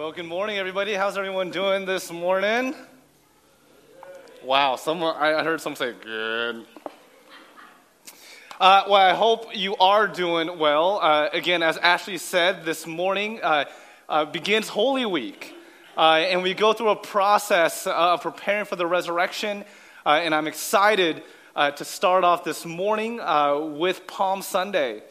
Well, good morning, everybody. How's everyone doing this morning? Wow, someone I heard someone say good. Uh, well, I hope you are doing well. Uh, again, as Ashley said, this morning uh, uh begins Holy Week, uh, and we go through a process of preparing for the resurrection. Uh, and I'm excited to start off this morning with Palm Sunday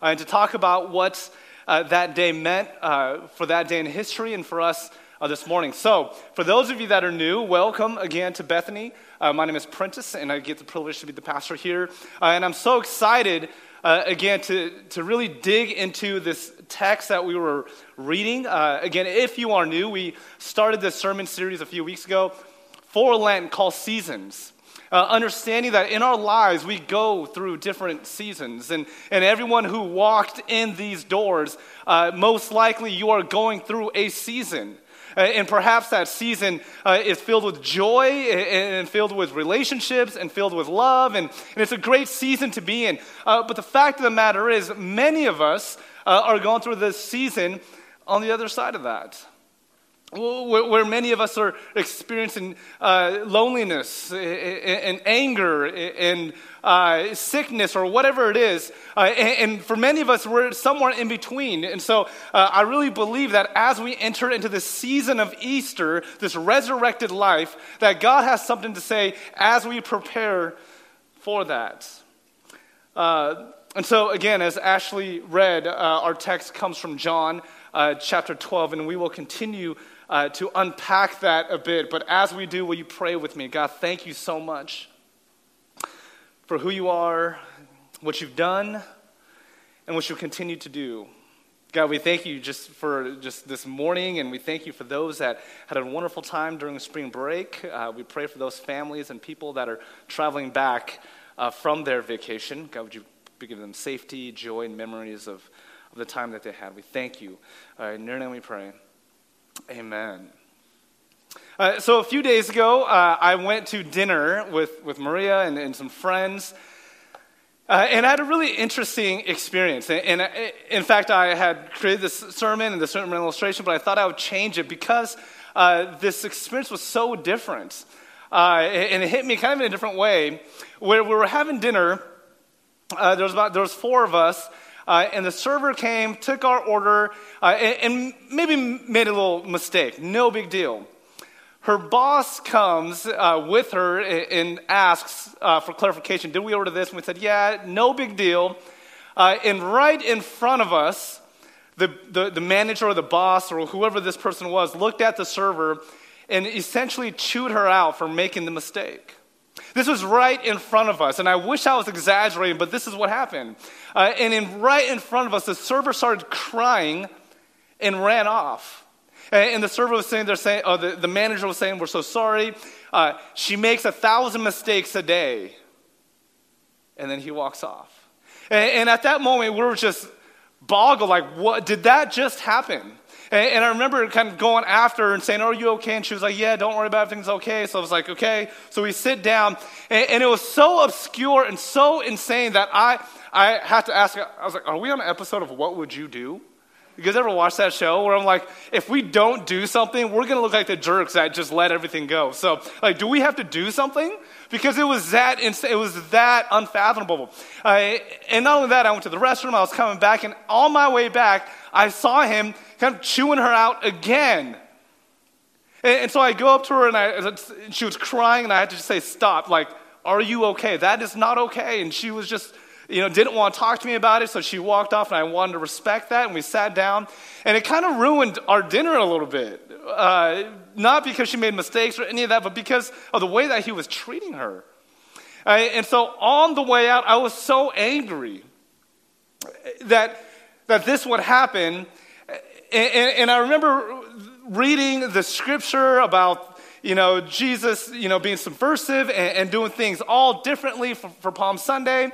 and to talk about what uh, that day meant uh, for that day in history and for us uh, this morning. So, for those of you that are new, welcome again to Bethany. Uh, my name is Prentice, and I get the privilege to be the pastor here. Uh, and I'm so excited, uh, again, to, to really dig into this text that we were reading. again, if you are new, we started this sermon series a few weeks ago for Lent called Seasons. Uh, understanding that in our lives we go through different seasons. And, and everyone who walked in these doors, uh, most likely you are going through a season. Uh, and perhaps that season uh, is filled with joy and, and, filled with relationships and filled with love. And, and it's a great season to be in. Uh, but the fact of the matter is, many of us are going through this season on the other side of that where many of us are experiencing uh, loneliness and anger and uh, sickness or whatever it is. Uh, and, for many of us, we're somewhere in between. And so uh, I really believe that as we enter into this season of Easter, this resurrected life, that God has something to say as we prepare for that. Uh, and so, again, as Ashley read, uh, our text comes from John chapter 12, and we will continue uh, to unpack that a bit. But as we do, will you pray with me? God, thank you so much for who you are, what you've done, and what you'll continue to do. God, we thank you just for just this morning, and we thank you for those that had a wonderful time during spring break. Uh, we pray for those families and people that are traveling back uh, from their vacation. God, would you give them safety, joy, and memories of, of the time that they had? We thank you. Uh, in your name we pray. Amen. Uh, so, a few days ago, uh, I went to dinner with, with Maria and, and some friends. Uh, and I had a really interesting experience. And, and, uh, in fact, I had created this sermon and this sermon illustration, but I thought I would change it because uh, this experience was so different. Uh, and it hit me kind of in a different way. Where we were having dinner, there, was about, there was four of us, uh, and the server came, took our order, uh, and, and, maybe made a little mistake. No big deal. Her boss comes uh, with her and, asks uh, for clarification Did we order this? And we said, Yeah, no big deal. Uh, and right in front of us, the, the, the manager or the boss or whoever this person was looked at the server and essentially chewed her out for making the mistake. This was right in front of us, and I wish I was exaggerating, but this is what happened. Uh, and in, right in front of us, the server started crying and ran off. And, and the server was saying, they're saying, oh, the, the manager was saying, we're so sorry. Uh, she makes a thousand mistakes a day. And then he walks off. And, and at that moment, we were just boggled, like, what, did that just happen? And, and, I remember kind of going after her and saying, Are you okay? And she was like, Yeah, don't worry about it. Everything's okay. So I was like, Okay. So we sit down. And, and it was so obscure and so insane that I, I had to ask, I was like, Are we on an episode of What Would You Do? You guys ever watch that show where I'm like, if we don't do something, we're gonna look like the jerks that just let everything go. So, like, do we have to do something? Because it was that it was that unfathomable. Uh, and not only that, I went to the restroom. I was coming back, and on my way back, I saw him kind of chewing her out again. And, and so I go up to her, and, I, and she was crying, and I had to just say, "Stop! Like, are you okay? That is not okay." And she was just you know, didn't want to talk to me about it, so she walked off, and I wanted to respect that, and we sat down, and it kind of ruined our dinner a little bit. Uh, not because she made mistakes or any of that, but because of the way that he was treating her. Uh, and so on the way out, I was so angry that, that this would happen. And, and I remember reading the scripture about you know, Jesus, you know, being subversive and, and doing things all differently for, for Palm Sunday.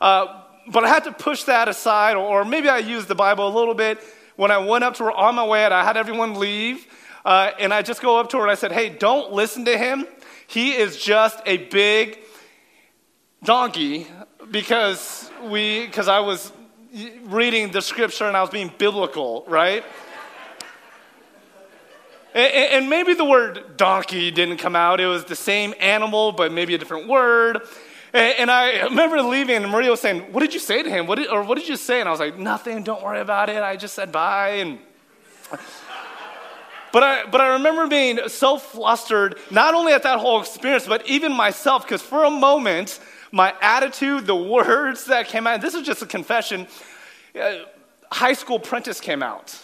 Uh, but I had to push that aside, or maybe I used the Bible a little bit. When I went up to her on my way out, I had everyone leave, uh, and I just go up to her and I said, Hey, don't listen to him. He is just a big donkey because we because I was reading the scripture and I was being biblical, right? And maybe the word donkey didn't come out. It was the same animal, but maybe a different word. And I remember leaving, and Maria was saying, What did you say to him? What did, or what did you say? And I was like, Nothing, don't worry about it. I just said bye. And but I, but I remember being so flustered, not only at that whole experience, but even myself, because for a moment, my attitude, the words that came out, this is just a confession. Uh, high School Prentice came out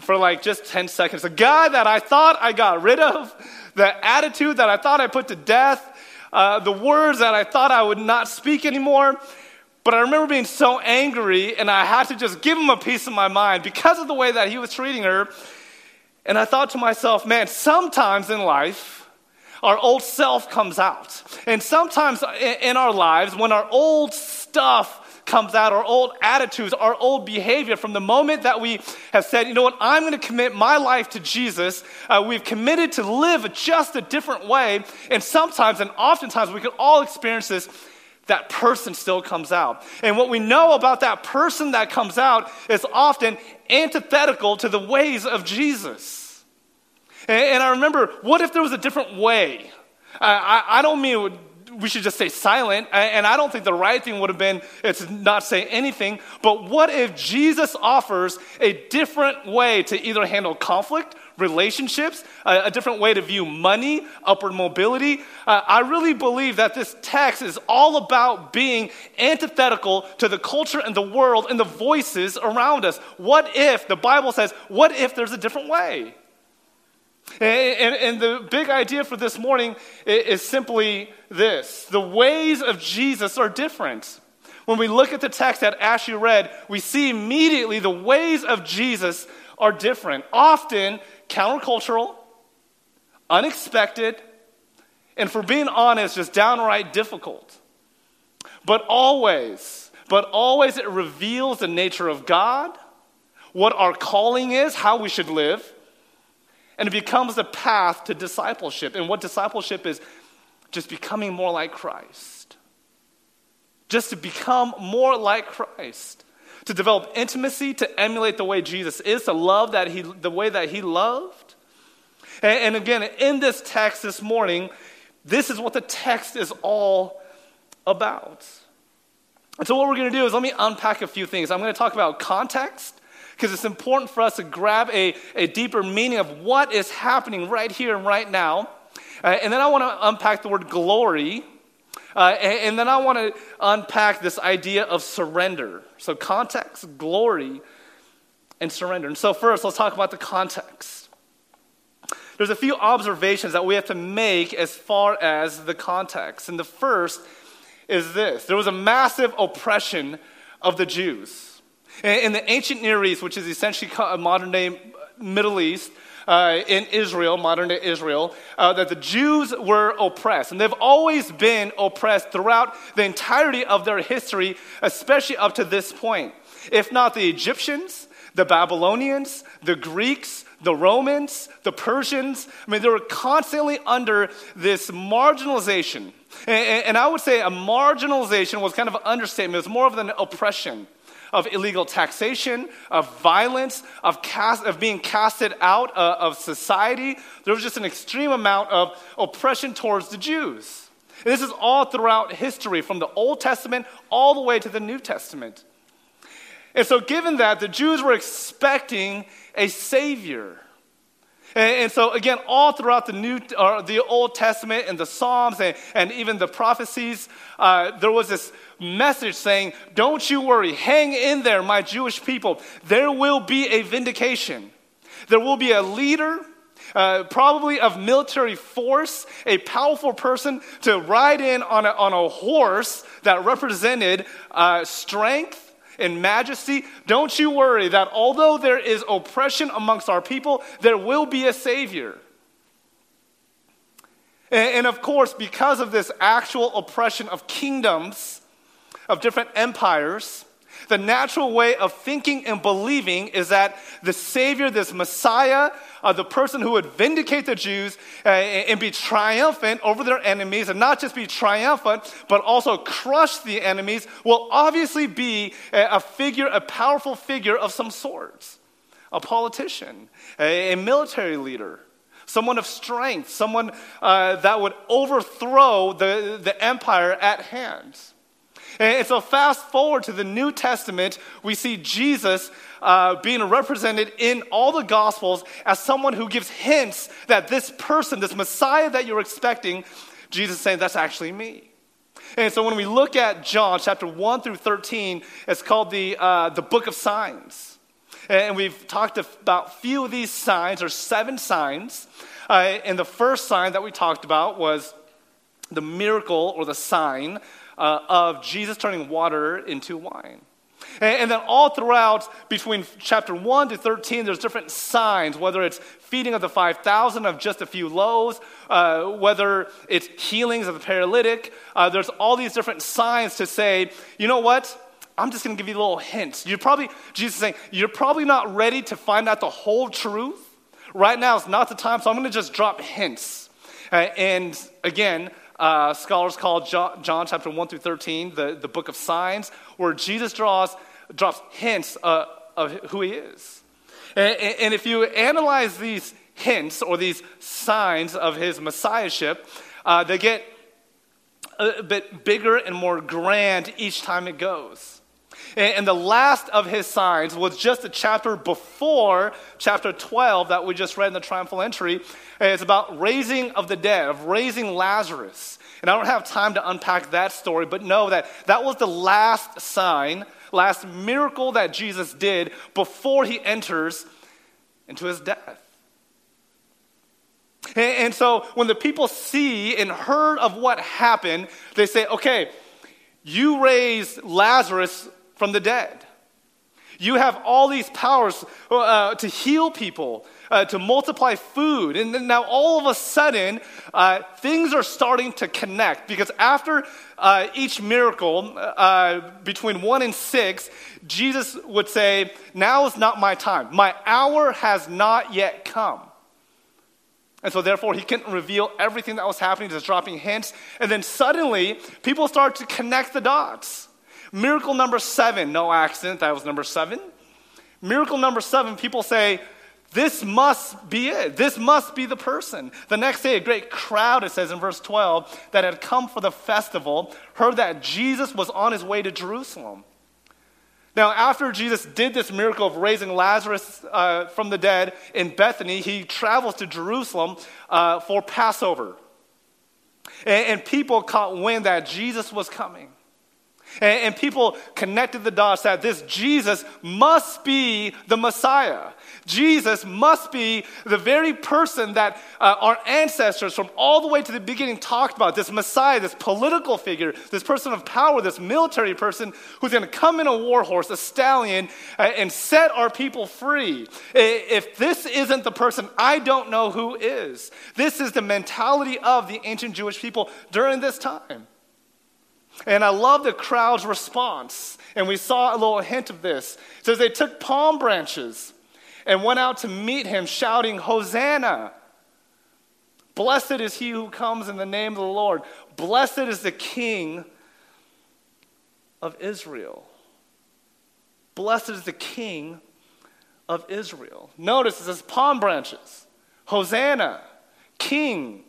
for like just 10 seconds. The guy that I thought I got rid of, the attitude that I thought I put to death, uh, the words that I thought I would not speak anymore. But I remember being so angry, and I had to just give him a piece of my mind because of the way that he was treating her. And I thought to myself, man, sometimes in life, our old self comes out. And sometimes in our lives, when our old stuff comes out, our old attitudes, our old behavior, from the moment that we have said, you know what, I'm going to commit my life to Jesus, uh, we've committed to live just a different way. And sometimes, and oftentimes, we can all experience this. That person still comes out. And what we know about that person that comes out is often antithetical to the ways of Jesus. And, and I remember, what if there was a different way? I, I, I don't mean we should just stay silent. And I don't think the right thing would have been to not say anything. But what if Jesus offers a different way to either handle conflict, relationships, a, a different way to view money, upward mobility? Uh, I really believe that this text is all about being antithetical to the culture and the world and the voices around us. What if, the Bible says, what if there's a different way? And, and, the big idea for this morning is simply this the ways of Jesus are different. When we look at the text that Ashley read, we see immediately the ways of Jesus are different, often countercultural, unexpected, and for being honest, just downright difficult. But always, but always it reveals the nature of God, what our calling is, how we should live and it becomes a path to discipleship. And what discipleship is, just becoming more like Christ. Just to become more like Christ. To develop intimacy, to emulate the way Jesus is, to love that he, the way that he loved. And, and again, in this text this morning, this is what the text is all about. And so, what we're going to do is let me unpack a few things. I'm going to talk about context because it's important for us to grab a, a deeper meaning of what is happening right here and right now. Uh, and then I want to unpack the word glory. Uh, and, and, then I want to unpack this idea of surrender. So, context, glory, and surrender. And so, first, let's talk about the context. There's a few observations that we have to make as far as the context. And the first is this there was a massive oppression of the Jews. In the ancient Near East, which is essentially modern day Middle East, uh, in Israel, modern day Israel, uh, that the Jews were oppressed. And they've always been oppressed throughout the entirety of their history, especially up to this point. If not the Egyptians, the Babylonians, the Greeks, the Romans, the Persians, I mean, they were constantly under this marginalization. And, and I would say a marginalization was kind of an understatement, it was more of an oppression of illegal taxation, of violence, of, cast, of being casted out uh, of society. There was just an extreme amount of oppression towards the Jews. And this is all throughout history, from the Old Testament all the way to the New Testament. And so, given that, the Jews were expecting a Savior. And, so, again, all throughout the New, or the Old Testament and the Psalms and, and even the prophecies, uh, there was this message saying, Don't you worry, hang in there, my Jewish people. There will be a vindication. There will be a leader, uh, probably of military force, a powerful person to ride in on a, on a horse that represented uh, strength and majesty. Don't you worry that although there is oppression amongst our people, there will be a Savior. And, of course, because of this actual oppression of kingdoms, of different empires, the natural way of thinking and believing is that the Savior, this Messiah, uh, the person who would vindicate the Jews uh, and be triumphant over their enemies, and not just be triumphant, but also crush the enemies, will obviously be a, a figure, a powerful figure of some sorts. a politician, a, a military leader, someone of strength, someone uh, that would overthrow the, the empire at hand. And so, fast forward to the New Testament, we see Jesus uh, being represented in all the Gospels as someone who gives hints that this person, this Messiah that you're expecting, Jesus saying, that's actually me. And so, when we look at John chapter 1 through 13, it's called the, uh, the book of signs. And we've talked about a few of these signs, or seven signs. Uh, and the first sign that we talked about was the miracle or the sign uh, of Jesus turning water into wine. And, and, then all throughout, between chapter 1 to 13, there's different signs, whether it's feeding of the 5,000 of just a few loaves, uh, whether it's healings of the paralytic. Uh, there's all these different signs to say, you know what? I'm just going to give you a little hints. You're probably, Jesus saying, you're probably not ready to find out the whole truth. Right now is not the time, so I'm going to just drop hints. Uh, and again, uh, scholars call John, John, chapter 1 through 13 the, the book of signs, where Jesus draws, drops hints uh, of who he is. And, and, if you analyze these hints or these signs of his messiahship, uh, they get a bit bigger and more grand each time it goes. And, the last of his signs was just a chapter before chapter 12 that we just read in the triumphal entry. It's about raising of the dead, of raising Lazarus. And I don't have time to unpack that story, but know that that was the last sign, last miracle that Jesus did before he enters into his death. And, so when the people see and heard of what happened, they say, okay, you raised Lazarus from the dead. You have all these powers uh, to heal people, uh, to multiply food. And then now all of a sudden, uh, things are starting to connect because after uh, each miracle, uh, between one and six, Jesus would say, Now is not my time. My hour has not yet come. And so, therefore, he couldn't reveal everything that was happening, just dropping hints. And then suddenly, people start to connect the dots. Miracle number seven, no accident, that was number seven. Miracle number seven, people say, this must be it. This must be the person. The next day, a great crowd, it says in verse 12, that had come for the festival heard that Jesus was on his way to Jerusalem. Now, after Jesus did this miracle of raising Lazarus uh, from the dead in Bethany, he travels to Jerusalem uh, for Passover. And, and people caught wind that Jesus was coming. And, and, people connected the dots that this Jesus must be the Messiah. Jesus must be the very person that uh, our ancestors from all the way to the beginning talked about this Messiah, this political figure, this person of power, this military person who's going to come in a war horse, a stallion, uh, and set our people free. If this isn't the person, I don't know who is. This is the mentality of the ancient Jewish people during this time. And I love the crowd's response. And we saw a little hint of this. It says they took palm branches and went out to meet him, shouting, Hosanna! Blessed is he who comes in the name of the Lord. Blessed is the King of Israel. Blessed is the King of Israel. Notice it says palm branches, Hosanna, King,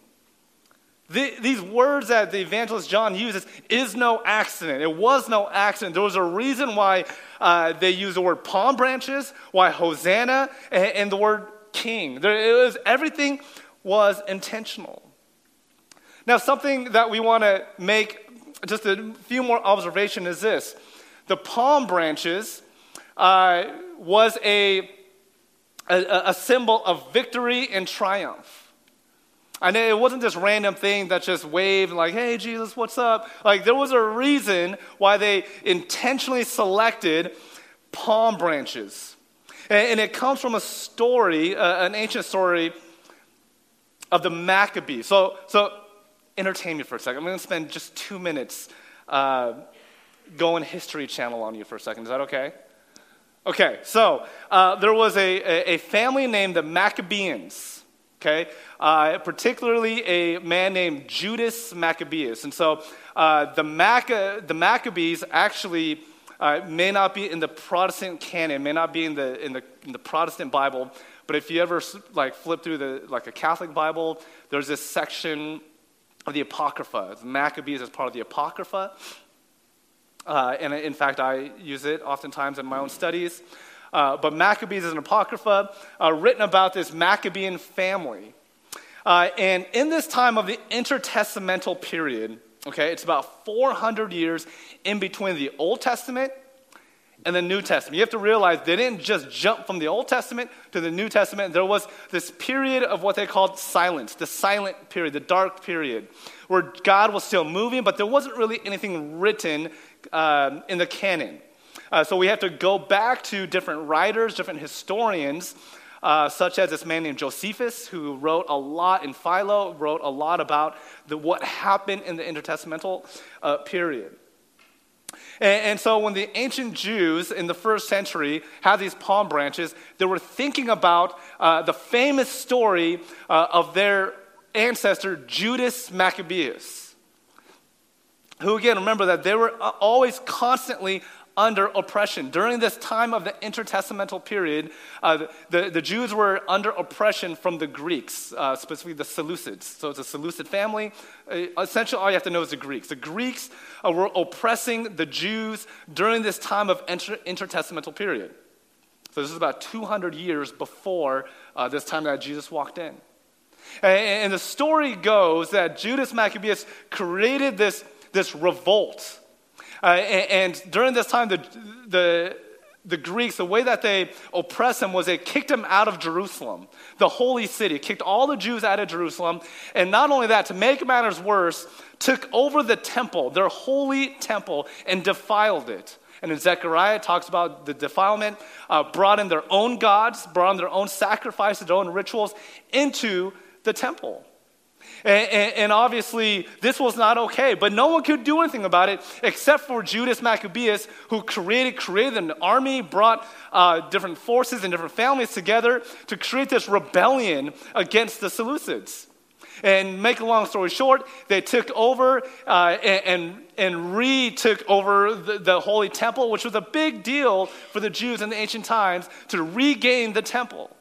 the, these words that the evangelist John uses is no accident. It was no accident. There was a reason why uh, they use the word palm branches, why Hosanna, and, and the word king. There, was, everything was intentional. Now, something that we want to make just a few more observation is this the palm branches uh, was a, a, a symbol of victory and triumph. And it wasn't this random thing that just waved like, hey, Jesus, what's up? Like, there was a reason why they intentionally selected palm branches. And, it comes from a story, uh, an ancient story of the Maccabees. So, so entertain me for a second. I'm going to spend just two minutes uh, going History Channel on you for a second. Is that okay? Okay, so uh, there was a, a, a family named the Maccabeans okay? Uh, particularly a man named Judas Maccabeus. And so uh, the, Macca- the Maccabees actually uh, may not be in the Protestant canon, may not be in the, in the, in the Protestant Bible, but if you ever like flip through the, like a Catholic Bible, there's this section of the Apocrypha. The Maccabees is part of the Apocrypha. Uh, and in fact, I use it oftentimes in my own studies. Uh, but Maccabees is an Apocrypha uh, written about this Maccabean family. Uh, and in this time of the intertestamental period, okay, it's about 400 years in between the Old Testament and the New Testament. You have to realize they didn't just jump from the Old Testament to the New Testament. There was this period of what they called silence, the silent period, the dark period, where God was still moving, but there wasn't really anything written um, in the canon. Uh, so we have to go back to different writers, different historians uh, such as this man named Josephus, who wrote a lot in Philo, wrote a lot about the, what happened in the intertestamental uh, period. And, and, so when the ancient Jews in the first century had these palm branches, they were thinking about uh, the famous story uh, of their ancestor, Judas Maccabeus. Who, again, remember that they were uh, always constantly under oppression. During this time of the intertestamental period, uh, the, the Jews were under oppression from the Greeks, uh, specifically the Seleucids. So it's a Seleucid family. Uh, essentially, all you have to know is the Greeks. The Greeks uh, were oppressing the Jews during this time of inter- intertestamental period. So this is about 200 years before uh, this time that Jesus walked in. And, and the story goes that Judas Maccabeus created this, this revolt uh, and, and, during this time, the, the, the Greeks, the way that they oppressed him was they kicked him out of Jerusalem, the holy city, kicked all the Jews out of Jerusalem. And not only that, to make matters worse, took over the temple, their holy temple, and defiled it. And in Zechariah, it talks about the defilement, uh, brought in their own gods, brought in their own sacrifices, their own rituals into the temple. And, and, and, obviously, this was not okay, but no one could do anything about it except for Judas Maccabeus, who created, created an army, brought uh, different forces and different families together to create this rebellion against the Seleucids. And make a long story short, they took over uh, and, and, and took over the, the Holy Temple, which was a big deal for the Jews in the ancient times to regain the temple.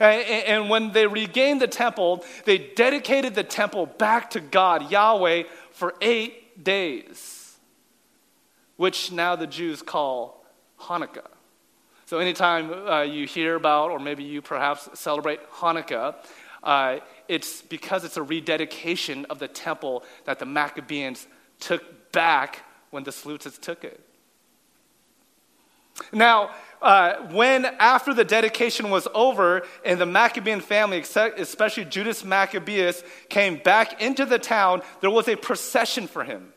And when they regained the temple, they dedicated the temple back to God, Yahweh, for eight days, which now the Jews call Hanukkah. So, anytime uh, you hear about, or maybe you perhaps celebrate Hanukkah, uh, it's because it's a rededication of the temple that the Maccabees took back when the Seleucids took it. Now, uh, when after the dedication was over and the Maccabean family, especially Judas Maccabeus, came back into the town, there was a procession for him.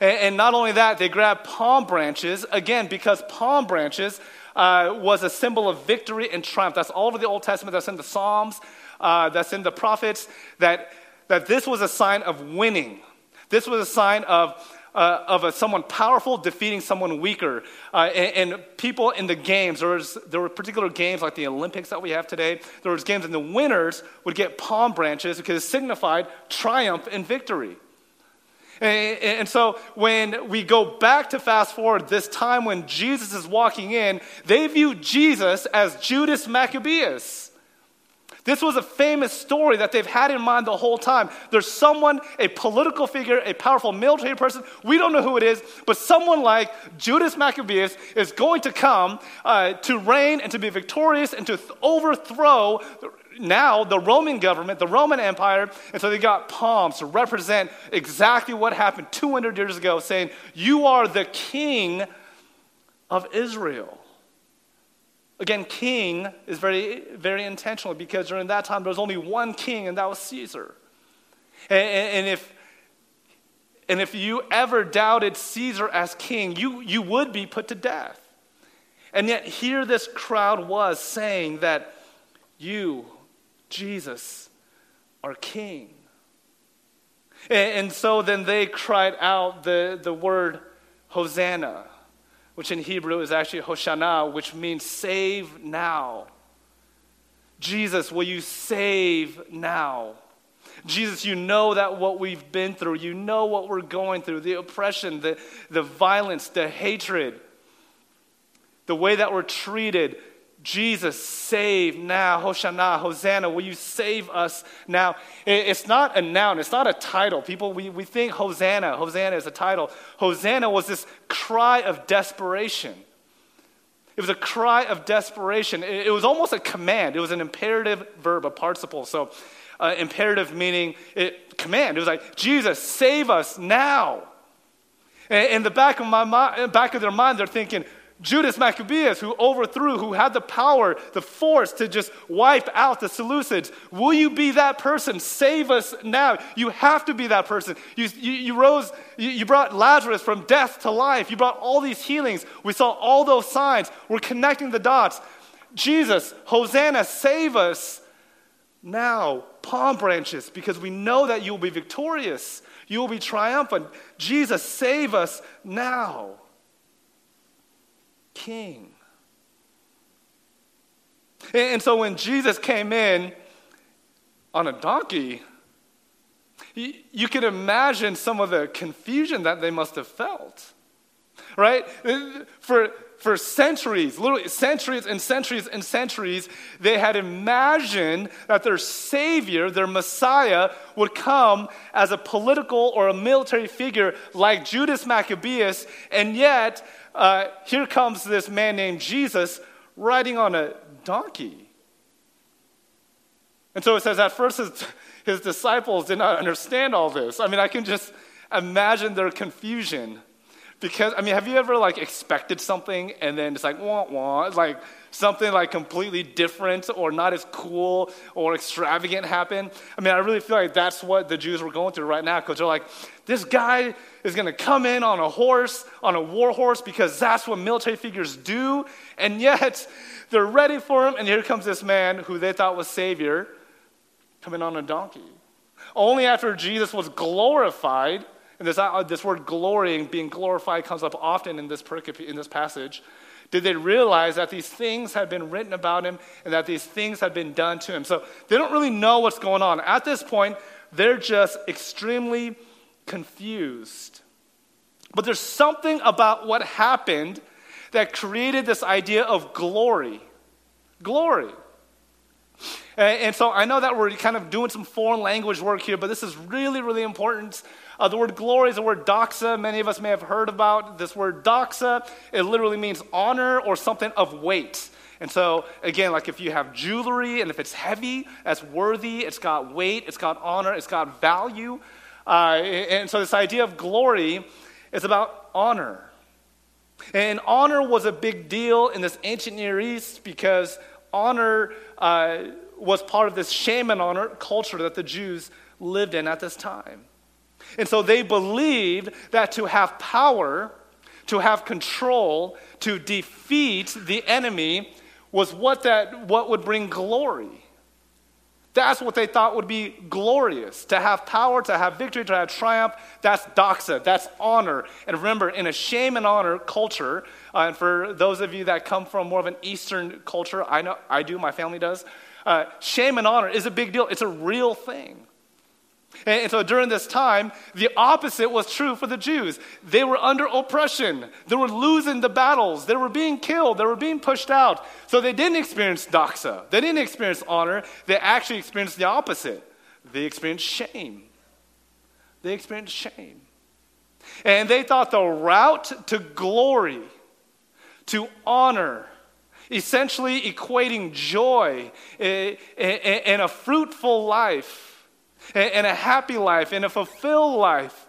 And, and not only that, they grabbed palm branches, again, because palm branches uh, was a symbol of victory and triumph. That's all over the Old Testament, that's in the Psalms, uh, that's in the prophets, that, that this was a sign of winning. This was a sign of uh, of a, someone powerful defeating someone weaker. Uh, and, and, people in the games, there, was, there were particular games like the Olympics that we have today. There was games, and the winners would get palm branches because it signified triumph and victory. And, and so when we go back to fast forward this time when Jesus is walking in, they view Jesus as Judas Maccabeus. This was a famous story that they've had in mind the whole time. There's someone, a political figure, a powerful military person, we don't know who it is, but someone like Judas Maccabeus is going to come uh, to reign and to be victorious and to th- overthrow now the Roman government, the Roman Empire. And so they got palms to represent exactly what happened 200 years ago, saying, You are the king of Israel. Again, king is very, very intentional because during that time there was only one king, and that was Caesar. And, and, if, and if you ever doubted Caesar as king, you, you would be put to death. And yet, here this crowd was saying that you, Jesus, are king. And, and so then they cried out the, the word Hosanna which in Hebrew is actually Hoshana, which means save now. Jesus, will you save now? Jesus, you know that what we've been through, you know what we're going through the oppression, the, the violence, the hatred, the way that we're treated. Jesus, save now. Hosanna, Hosanna, will you save us now? It's not a noun, it's not a title. People, we, we think Hosanna, Hosanna is a title. Hosanna was this cry of desperation. It was a cry of desperation. It, it was almost a command, it was an imperative verb, a participle. So, uh, imperative meaning it, command. It was like, Jesus, save us now. And in the back of, my back of their mind, they're thinking, Judas Maccabeus, who overthrew, who had the power, the force to just wipe out the Seleucids. Will you be that person? Save us now. You have to be that person. You, you, you rose, you, you brought Lazarus from death to life. You brought all these healings. We saw all those signs. We're connecting the dots. Jesus, Hosanna, save us now. Palm branches, because we know that you will be victorious. You will be triumphant. Jesus, save us now king. And so when Jesus came in on a donkey, you can imagine some of the confusion that they must have felt, right? For, for centuries, literally centuries and centuries and centuries, they had imagined that their Savior, their Messiah, would come as a political or a military figure like Judas Maccabeus, and yet uh, here comes this man named Jesus riding on a donkey. And so it says, at first his, his disciples did not understand all this. I mean, I can just imagine their confusion. Because, I mean, have you ever like expected something and then it's like, wah, wah, It's like something like completely different or not as cool or extravagant happen? I mean, I really feel like that's what the Jews were going through right now because they're like, this guy is going to come in on a horse, on a war horse, because that's what military figures do. And yet, they're ready for him. And here comes this man who they thought was Savior coming on a donkey. Only after Jesus was glorified, and this, uh, this word glorying, being glorified, comes up often in this, pericope, in this passage, did they realize that these things had been written about him and that these things had been done to him. So they don't really know what's going on. At this point, they're just extremely confused. But there's something about what happened that created this idea of glory. Glory. And, so I know that we're kind of doing some foreign language work here, but this is really, really important. Uh, the word glory is the word doxa. Many of us may have heard about this word doxa. It literally means honor or something of weight. And so, again, like if you have jewelry and if it's heavy, that's worthy, it's got weight, it's got honor, it's got value. Uh, and so, this idea of glory is about honor. And honor was a big deal in this ancient Near East because honor uh, was part of this shame and honor culture that the Jews lived in at this time. And so they believed that to have power, to have control, to defeat the enemy was what, that, what would bring glory. That's what they thought would be glorious. To have power, to have victory, to have triumph, that's doxa, that's honor. And remember, in a shame and honor culture, uh, and for those of you that come from more of an Eastern culture, I know I do, my family does, uh, shame and honor is a big deal. It's a real thing. And, so during this time, the opposite was true for the Jews. They were under oppression. They were losing the battles. They were being killed. They were being pushed out. So they didn't experience doxa. They didn't experience honor. They actually experienced the opposite. They experienced shame. They experienced shame. And they thought the route to glory, to honor, essentially equating joy eh, eh, eh, and a fruitful life and a happy life and a fulfilled life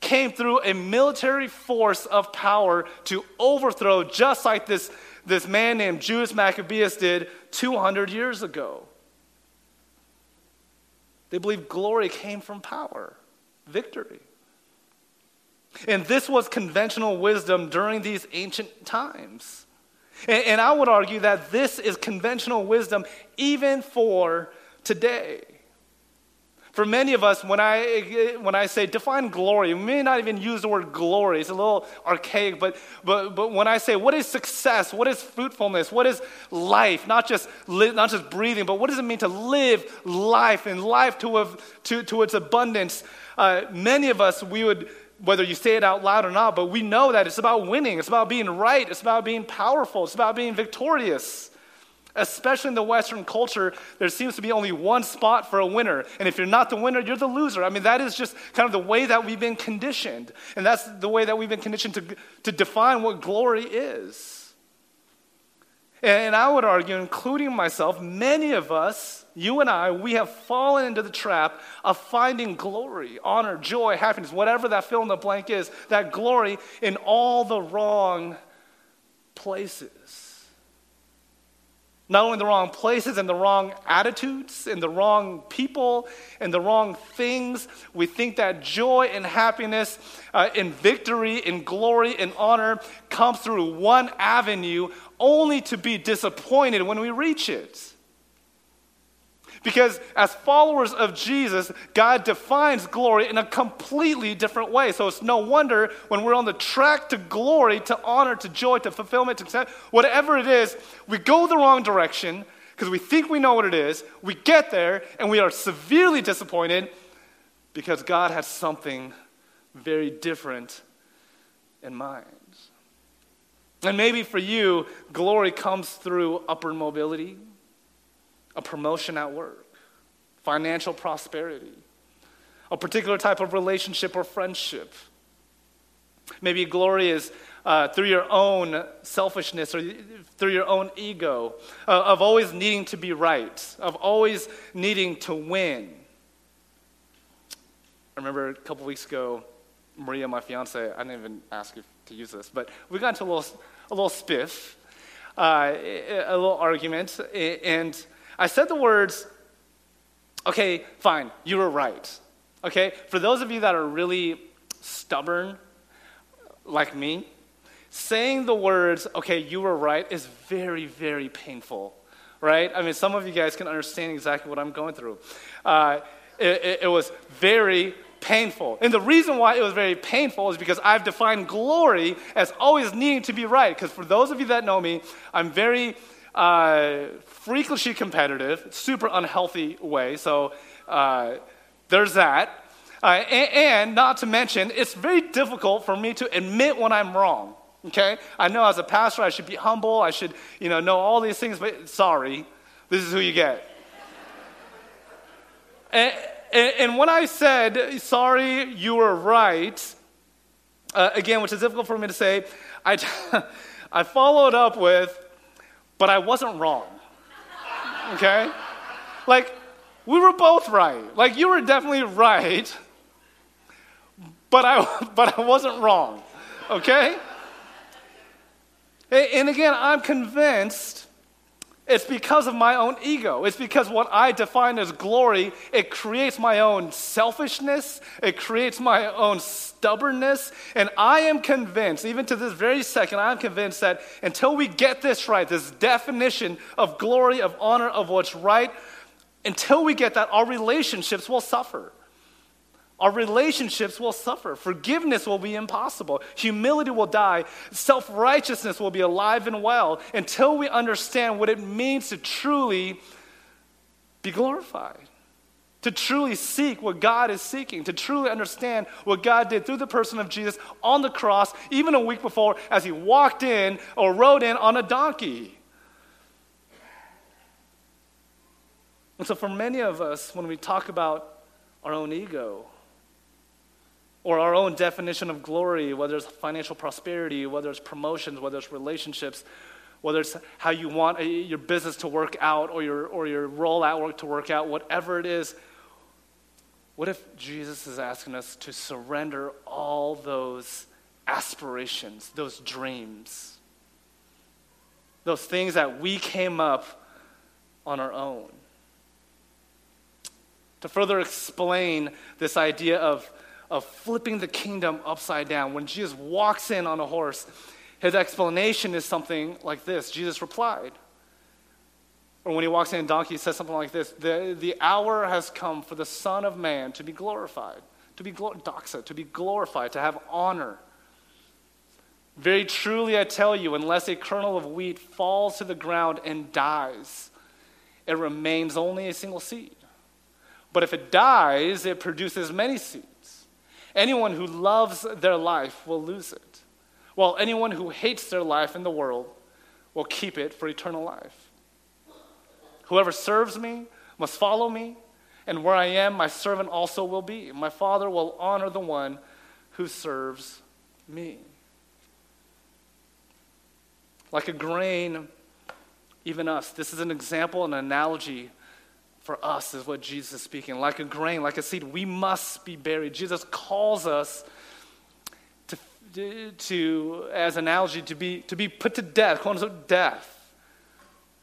came through a military force of power to overthrow, just like this, this man named Judas Maccabeus did 200 years ago. They believed glory came from power, victory. And this was conventional wisdom during these ancient times. And, and I would argue that this is conventional wisdom even for today. For many of us, when I, when I say define glory, we may not even use the word glory. It's a little archaic, but, but, but when I say what is success, what is fruitfulness, what is life, not just, li- not just breathing, but what does it mean to live life and life to, have, to, to its abundance, uh, many of us, we would, whether you say it out loud or not, but we know that it's about winning, it's about being right, it's about being powerful, it's about being victorious especially in the Western culture, there seems to be only one spot for a winner. And if you're not the winner, you're the loser. I mean, that is just kind of the way that we've been conditioned. And that's the way that we've been conditioned to, to define what glory is. And I would argue, including myself, many of us, you and I, we have fallen into the trap of finding glory, honor, joy, happiness, whatever that fill in the blank is, that glory in all the wrong places not only the wrong places and the wrong attitudes and the wrong people and the wrong things. We think that joy and happiness uh, and victory and glory and honor comes through one avenue only to be disappointed when we reach it. Because as followers of Jesus, God defines glory in a completely different way. So it's no wonder when we're on the track to glory, to honor, to joy, to fulfillment, to whatever it is, we go the wrong direction because we think we know what it is. We get there and we are severely disappointed because God has something very different in mind. And maybe for you, glory comes through upward mobility a promotion at work, financial prosperity, a particular type of relationship or friendship. Maybe glory is uh, through your own selfishness or through your own ego, uh, of always needing to be right, of always needing to win. I remember a couple weeks ago, Maria, my fiance, I didn't even ask you to use this, but we got into a little, a little spiff, uh, a little argument, and I said the words, okay, fine, you were right. Okay? For those of you that are really stubborn, like me, saying the words, okay, you were right, is very, very painful, right? I mean, some of you guys can understand exactly what I'm going through. Uh, it, it, it was very painful. And the reason why it was very painful is because I've defined glory as always needing to be right. Because for those of you that know me, I'm very uh, freakishly competitive, super unhealthy way. So uh, there's that. Uh, and, and, not to mention, it's very difficult for me to admit when I'm wrong. Okay? I know as a pastor I should be humble, I should, you know, know all these things, but sorry, this is who you get. and, and, when I said, sorry, you were right, uh, again, which is difficult for me to say, I, I followed up with, but I wasn't wrong. Okay? Like, we were both right. Like, you were definitely right, but I, but I wasn't wrong. Okay? And again, I'm convinced it's because of my own ego. It's because what I define as glory, it creates my own selfishness, it creates my own stubbornness. And I am convinced, even to this very second, I'm convinced that until we get this right, this definition of glory, of honor, of what's right, until we get that, our relationships will suffer. Our relationships will suffer. Forgiveness will be impossible. Humility will die. Self righteousness will be alive and well until we understand what it means to truly be glorified, to truly seek what God is seeking, to truly understand what God did through the person of Jesus on the cross, even a week before, as he walked in or rode in on a donkey. And so, for many of us, when we talk about our own ego, or our own definition of glory, whether it's financial prosperity, whether it's promotions, whether it's relationships, whether it's how you want your business to work out or your, or your role at work to work out, whatever it is, what if Jesus is asking us to surrender all those aspirations, those dreams, those things that we came up on our own? To further explain this idea of of flipping the kingdom upside down. When Jesus walks in on a horse, his explanation is something like this Jesus replied, Or when he walks in a donkey, he says something like this the, the hour has come for the Son of Man to be glorified, to be glor- doxa, to be glorified, to have honor. Very truly, I tell you, unless a kernel of wheat falls to the ground and dies, it remains only a single seed. But if it dies, it produces many seeds. Anyone who loves their life will lose it, while anyone who hates their life in the world will keep it for eternal life. Whoever serves me must follow me, and where I am, my servant also will be. My Father will honor the one who serves me. Like a grain, even us, this is an example, an analogy for us, is what Jesus is speaking. Like a grain, like a seed, we must be buried. Jesus calls us to, to as analogy, to be, to be put to death, quote unquote, death,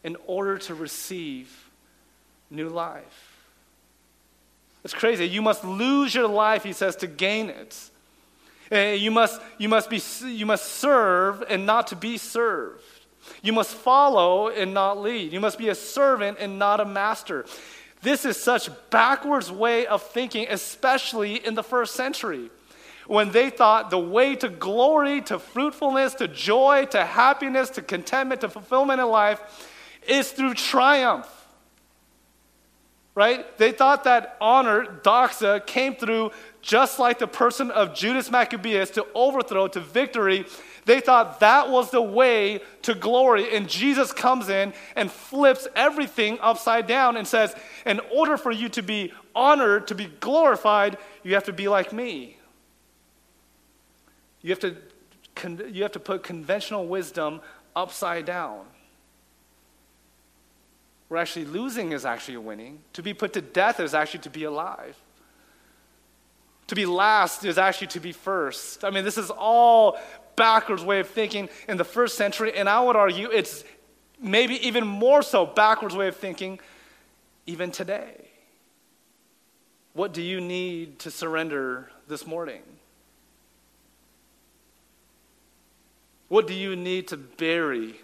in order to receive new life. It's crazy. You must lose your life, he says, to gain it. Eh, you must, you, must be, you must serve and not to be served. You must follow and not lead. You must be a servant and not a master. This is such backwards way of thinking, especially in the first century, when they thought the way to glory, to fruitfulness, to joy, to happiness, to contentment, to fulfillment in life is through triumph. Right? They thought that honor, doxa, came through just like the person of Judas Maccabeus to overthrow, to victory. They thought that was the way to glory. And Jesus comes in and flips everything upside down and says, In order for you to be honored, to be glorified, you have to be like me. You have to, you have to put conventional wisdom upside down. We're actually losing is actually winning. To be put to death is actually to be alive. To be last is actually to be first. I mean, this is all backwards way of thinking in the first century, and I would argue it's maybe even more so backwards way of thinking even today. What do you need to surrender this morning? What do you need to bury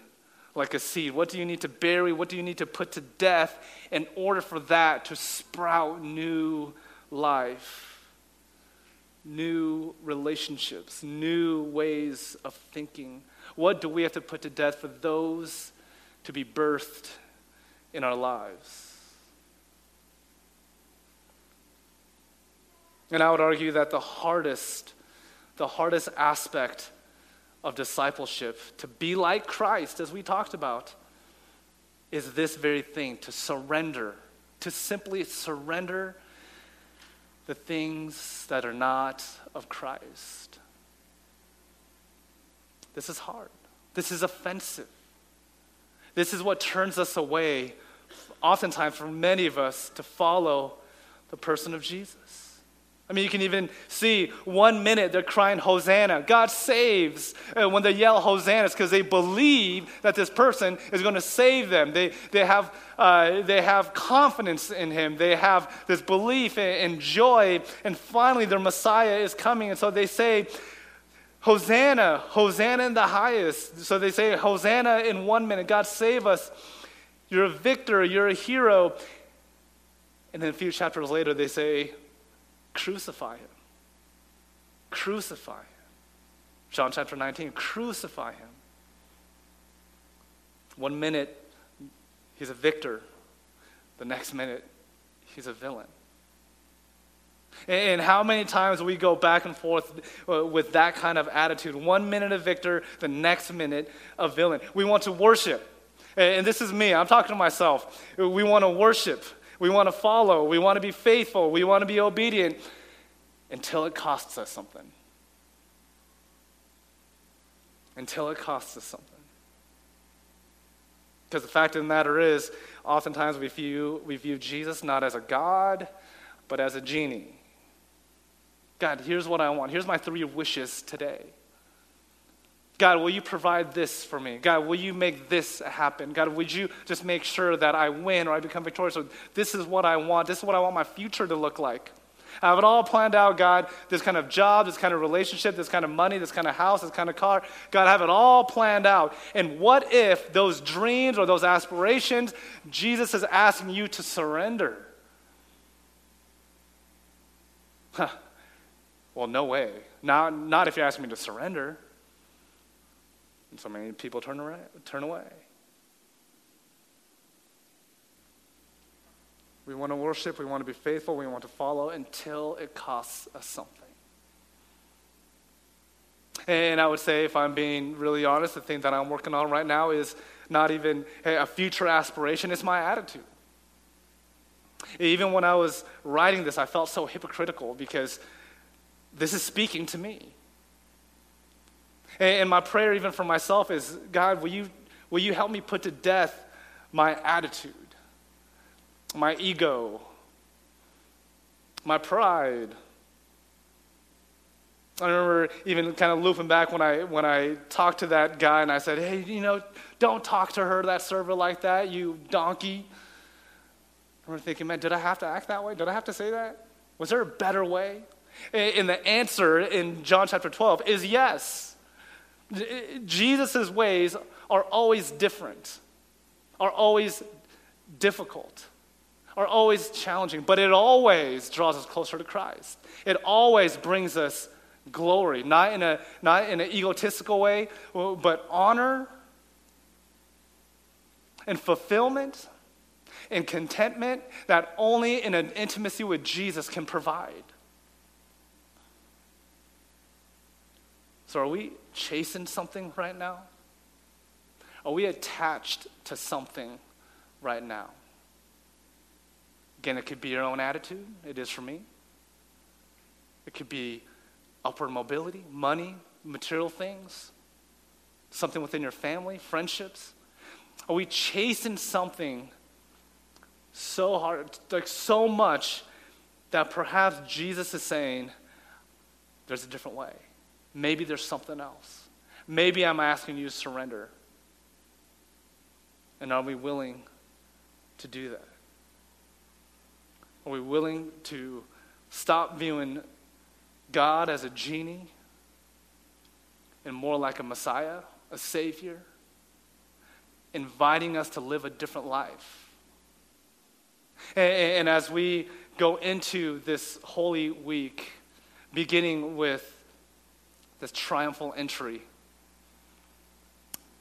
like a seed? What do you need to bury? What do you need to put to death in order for that to sprout new life? new relationships, new ways of thinking? What do we have to put to death for those to be birthed in our lives? And I would argue that the hardest, the hardest aspect of discipleship, to be like Christ, as we talked about, is this very thing to surrender, to simply surrender the things that are not of Christ. This is hard. This is offensive. This is what turns us away, oftentimes, for many of us, to follow the person of Jesus. I mean, you can even see one minute they're crying, Hosanna. God saves. And when they yell Hosanna, it's because they believe that this person is going to save them. They, they, have, uh, they have confidence in him. They have this belief and, and joy. And finally, their Messiah is coming. And so they say, Hosanna, Hosanna in the highest. So they say, Hosanna in one minute. God save us. You're a victor. You're a hero. And then a few chapters later, they say, Crucify him. Crucify him. John chapter 19, crucify him. One minute, he's a victor. The next minute, he's a villain. And how many times we go back and forth uh, with that kind of attitude? One minute a victor, the next minute a villain. We want to worship. And this is me, I'm talking to myself. We want to worship. We want to follow. We want to be faithful. We want to be obedient until it costs us something. Until it costs us something. Because the fact of the matter is, oftentimes we view, we view Jesus not as a God, but as a genie. God, here's what I want. Here's my three wishes today. God, will you provide this for me? God, will you make this happen? God, would you just make sure that I win or I become victorious? Or this is what I want. This is what I want my future to look like. I have it all planned out, God. This kind of job, this kind of relationship, this kind of money, this kind of house, this kind of car. God, I have it all planned out. And what if those dreams or those aspirations, Jesus is asking you to surrender? Huh. Well, no way. Not, not if you're asking me to surrender. And so many people turn, away, turn away. We want to worship, we want to be faithful, we want to follow until it costs us something. And I would say, if I'm being really honest, the thing that I'm working on right now is not even a future aspiration, it's my attitude. Even when I was writing this, I felt so hypocritical because this is speaking to me. And my prayer, even for myself, is God, will you, will you help me put to death my attitude? my ego, my pride. I remember even kind of looping back when I when I talked to that guy and I said, "Hey, you know, don't talk to her, that server, like that, you donkey." I remember thinking, "Man, did I have to act that way? Did I have to say that? Was there a better way?" And the answer in John chapter 12 is yes. Jesus' ways are always different, are always difficult are always challenging, but it always draws us closer to Christ. It always brings us glory, not in, a, not in an egotistical way, but honor and fulfillment and contentment that only in an intimacy with Jesus can provide. So, are we chasing something right now? Are we attached to something right now? Again, it could be your own attitude. It is for me. It could be upward mobility, money, material things, something within your family, friendships. Are we chasing something so hard, like so much, that perhaps Jesus is saying, there's a different way? Maybe there's something else. Maybe I'm asking you to surrender. And are we willing to do that? Are we willing to stop viewing God as a genie and more like a Messiah, a Savior, inviting us to live a different life? And, and as we go into this Holy Week, beginning with this triumphal entry,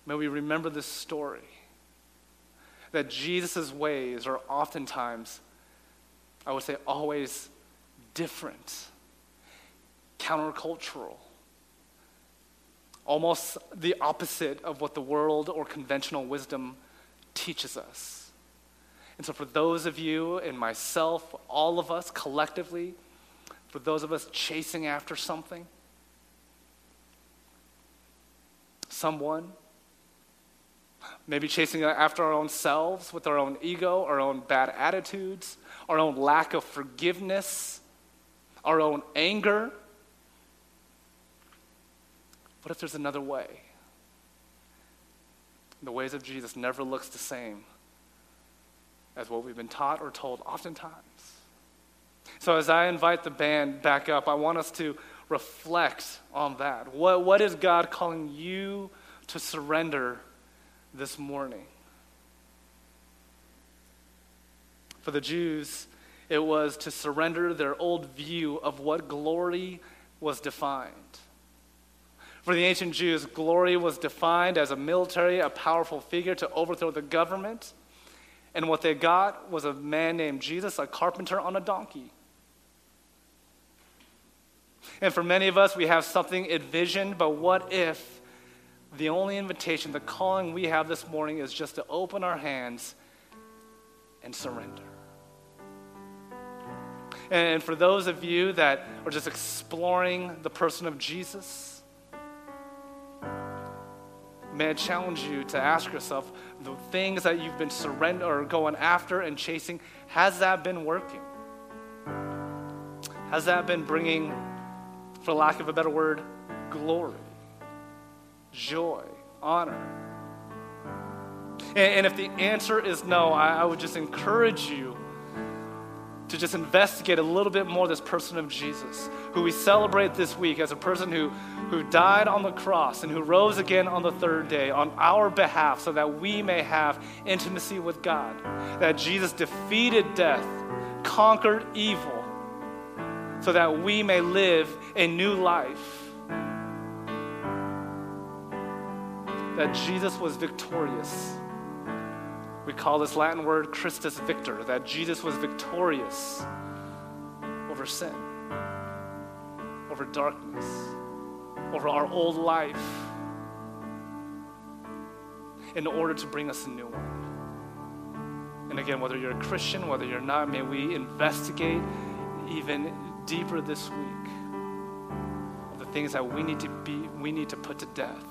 may we remember this story that Jesus' ways are oftentimes I would say always different, countercultural, almost the opposite of what the world or conventional wisdom teaches us. And so, for those of you and myself, all of us collectively, for those of us chasing after something, someone, maybe chasing after our own selves with our own ego, our own bad attitudes, our own lack of forgiveness, our own anger. What if there's another way? The ways of Jesus never looks the same as what we've been taught or told oftentimes. So as I invite the band back up, I want us to reflect on that. What, what is God calling you to surrender this morning? For the Jews, it was to surrender their old view of what glory was defined. For the ancient Jews, glory was defined as a military, a powerful figure to overthrow the government. And what they got was a man named Jesus, a carpenter on a donkey. And for many of us, we have something envisioned, but what if the only invitation, the calling we have this morning is just to open our hands and surrender. And for those of you that are just exploring the person of Jesus, may I challenge you to ask yourself the things that you've been surrendering or going after and chasing, has that been working? Has that been bringing, for lack of a better word, glory, joy, honor? And, if the answer is no, I, I would just encourage you to just investigate a little bit more this person of Jesus, who we celebrate this week as a person who, who died on the cross and who rose again on the third day on our behalf so that we may have intimacy with God. That Jesus defeated death, conquered evil, so that we may live a new life. That Jesus was victorious we call this Latin word Christus Victor, that Jesus was victorious over sin, over darkness, over our old life, in order to bring us a new one. And again, whether you're a Christian, whether you're not, may we investigate even deeper this week of the things that we need to be, we need to put to death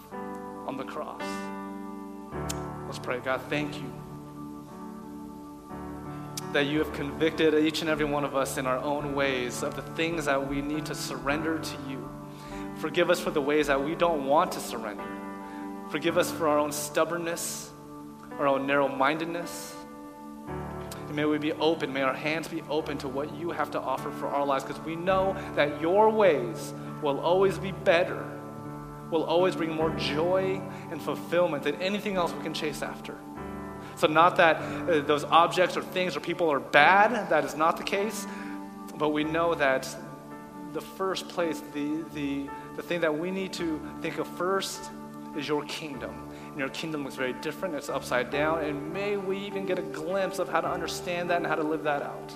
on the cross. Let's pray. God, thank you that you have convicted each and every one of us in our own ways of the things that we need to surrender to you. Forgive us for the ways that we don't want to surrender. Forgive us for our own stubbornness, our own narrow mindedness. And may we be open, may our hands be open to what you have to offer for our lives because we know that your ways will always be better, will always bring more joy and fulfillment than anything else we can chase after. So, not that uh, those objects or things or people are bad, that is not the case, but we know that the first place, the, the, the thing that we need to think of first is your kingdom. Your kingdom looks very different, it's upside down, and may we even get a glimpse of how to understand that and how to live that out.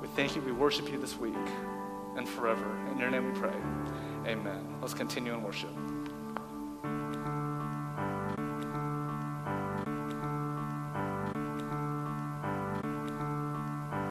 We thank you, we worship you this week and forever. In your name we pray. Amen. Let's continue in worship.